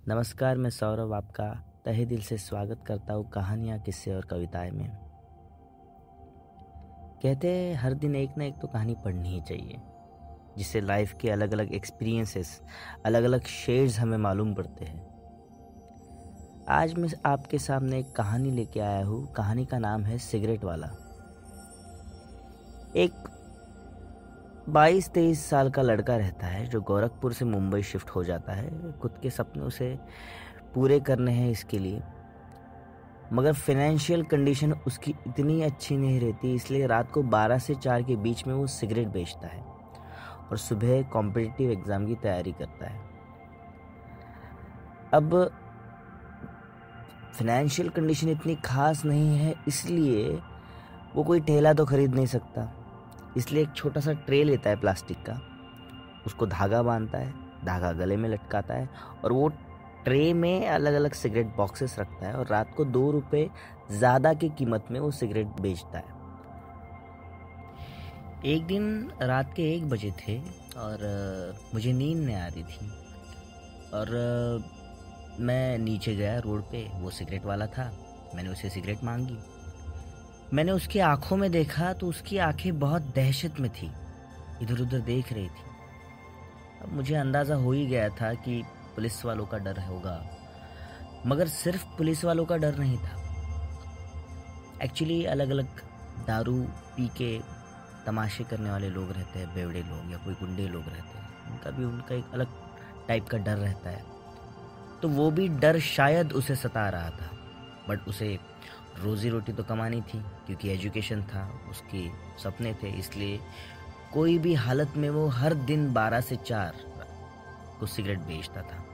नमस्कार, मैं सौरभ आपका तहे दिल से स्वागत करता हूँ कहानियाँ, किस्से और कविताएँ में। कहते हैं, हर दिन एक ना एक तो कहानी पढ़नी ही चाहिए, जिससे लाइफ के अलग अलग एक्सपीरियंसेस अलग अलग शेड्स हमें मालूम पड़ते हैं। आज मैं आपके सामने एक कहानी लेके आया हूँ। कहानी का नाम है सिगरेट वाला। एक बाईस तेईस साल का लड़का रहता है जो गोरखपुर से मुंबई शिफ्ट हो जाता है। खुद के सपने उसे पूरे करने हैं इसके लिए। मगर फाइनेंशियल कंडीशन उसकी इतनी अच्छी नहीं रहती, इसलिए रात को 12 से 4 के बीच में वो सिगरेट बेचता है और सुबह कॉम्पिटिटिव एग्ज़ाम की तैयारी करता है। अब फाइनेंशियल कंडीशन इतनी खास नहीं है, इसलिए वो कोई ठेला तो खरीद नहीं सकता। इसलिए एक छोटा सा ट्रे लेता है प्लास्टिक का। उसको धागा बांधता है, धागा गले में लटकाता है और वो ट्रे में अलग अलग सिगरेट बॉक्सेस रखता है और रात को दो रुपये ज़्यादा की कीमत में वो सिगरेट बेचता है। एक दिन रात के एक बजे थे और मुझे नींद नहीं आ रही थी और मैं नीचे गया रोड पे, वो सिगरेट वाला था, मैंने उसे सिगरेट मांगी। मैंने उसकी आँखों में देखा तो उसकी आँखें बहुत दहशत में थी। इधर उधर देख रही थी। अब मुझे अंदाज़ा हो ही गया था कि पुलिस वालों का डर होगा। मगर सिर्फ़ पुलिस वालों का डर नहीं था। एक्चुअली अलग अलग दारू पी के तमाशे करने वाले लोग रहते हैं, बेवड़े लोग या कोई गुंडे लोग रहते हैं। उनका भी, उनका एक अलग टाइप का डर रहता है। तो वो भी डर शायद उसे सता रहा था बट उसे रोज़ी रोटी तो कमानी थी, क्योंकि एजुकेशन था, उसके सपने थे, इसलिए कोई भी हालत में वो हर दिन बारह से चार को सिगरेट बेचता था।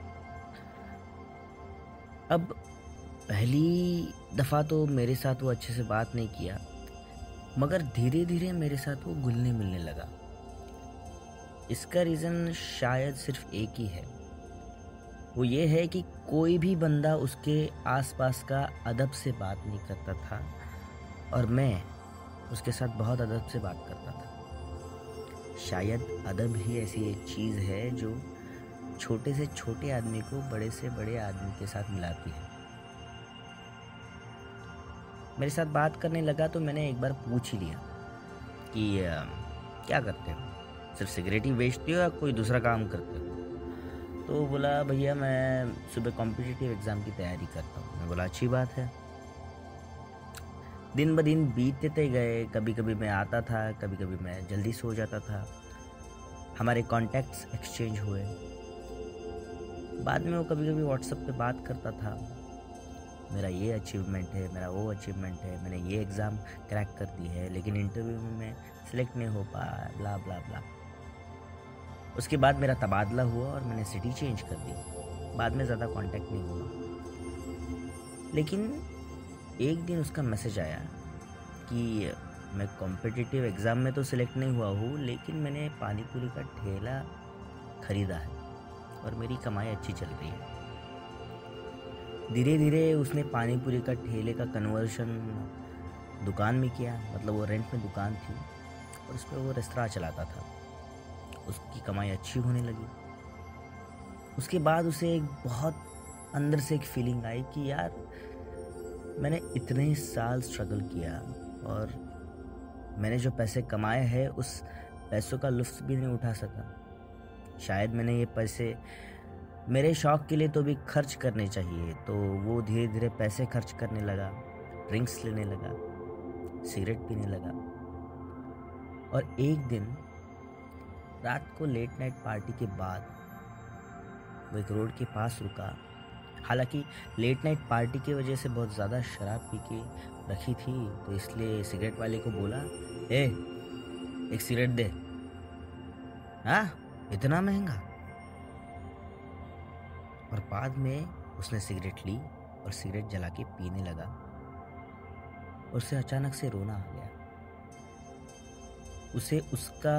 अब पहली दफ़ा तो मेरे साथ वो अच्छे से बात नहीं किया, मगर धीरे धीरे मेरे साथ वो घुलने मिलने लगा। इसका रीज़न शायद सिर्फ़ एक ही है। वो ये है कि कोई भी बंदा उसके आसपास का अदब से बात नहीं करता था और मैं उसके साथ बहुत अदब से बात करता था। शायद अदब ही ऐसी एक चीज़ है जो छोटे से छोटे आदमी को बड़े से बड़े आदमी के साथ मिलाती है। मेरे साथ बात करने लगा तो मैंने एक बार पूछ ही लिया कि क्या करते हो? सिर्फ़ सिगरेट ही बेचते हो या कोई दूसरा काम करते हो? तो बोला, भैया, मैं सुबह कॉम्पिटिटिव एग्ज़ाम की तैयारी करता हूँ। मैं बोला, अच्छी बात है। दिन ब दिन बीतते गए। कभी कभी मैं आता था कभी कभी मैं जल्दी सो जाता था। हमारे कॉन्टैक्ट्स एक्सचेंज हुए। बाद में वो कभी कभी व्हाट्सएप पे बात करता था। मेरा ये अचीवमेंट है, मेरा वो अचीवमेंट है, मैंने ये एग्ज़ाम क्रैक कर दी है, लेकिन इंटरव्यू में मैं सिलेक्ट नहीं हो पाया ब्ला ब्ला ब्ला उसके बाद मेरा तबादला हुआ और मैंने सिटी चेंज कर दी। बाद में ज़्यादा कांटेक्ट नहीं हुआ। लेकिन एक दिन उसका मैसेज आया कि मैं कॉम्पिटिटिव एग्ज़ाम में तो सिलेक्ट नहीं हुआ हूँ, लेकिन मैंने पानी पूरी का ठेला ख़रीदा है और मेरी कमाई अच्छी चल रही है। धीरे धीरे उसने पानी पूरी का ठेले का कन्वर्शन दुकान में किया मतलब वो रेंट में दुकान थी और उस पर वो रेस्तरा चलाता था। उसकी कमाई अच्छी होने लगी। उसके बाद उसे एक बहुत अंदर से एक फीलिंग आई कि यार, मैंने इतने साल स्ट्रगल किया और मैंने जो पैसे कमाए हैं, उस पैसों का लुफ्त भी नहीं उठा सका। शायद मैंने ये पैसे मेरे शौक के लिए तो भी खर्च करने चाहिए तो वो धीरे धीरे पैसे खर्च करने लगा ड्रिंक्स लेने लगा सिगरेट पीने लगा। और एक दिन रात को लेट नाइट पार्टी के बाद वो एक रोड के पास रुका। हालाँकि लेट नाइट पार्टी की वजह से बहुत ज़्यादा शराब पी के रखी थी तो इसलिए सिगरेट वाले को बोला, ए, एक सिगरेट दे। हाँ? इतना महँगा? और बाद में उसने सिगरेट ली और सिगरेट जला के पीने लगा। उसे अचानक से रोना आ गया। उसे उसका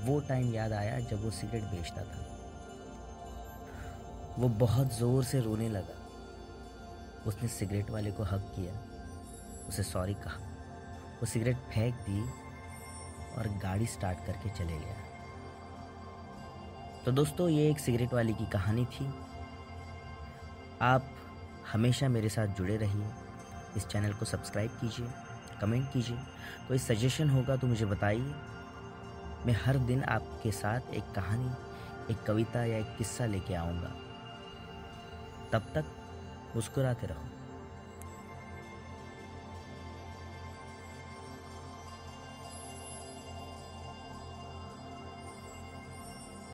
वो टाइम याद आया जब वो सिगरेट बेचता था। वो बहुत ज़ोर से रोने लगा। उसने सिगरेट वाले को हक किया। उसे सॉरी कहा। वो सिगरेट फेंक दी और गाड़ी स्टार्ट करके चले गया। तो दोस्तों, ये एक सिगरेट वाले की कहानी थी। आप हमेशा मेरे साथ जुड़े रहिए। इस चैनल को सब्सक्राइब कीजिए कमेंट कीजिए। कोई सजेशन होगा तो मुझे बताइए। मैं हर दिन आपके साथ एक कहानी, एक कविता या एक किस्सा लेके आऊँगा। तब तक मुस्कुराते रहो।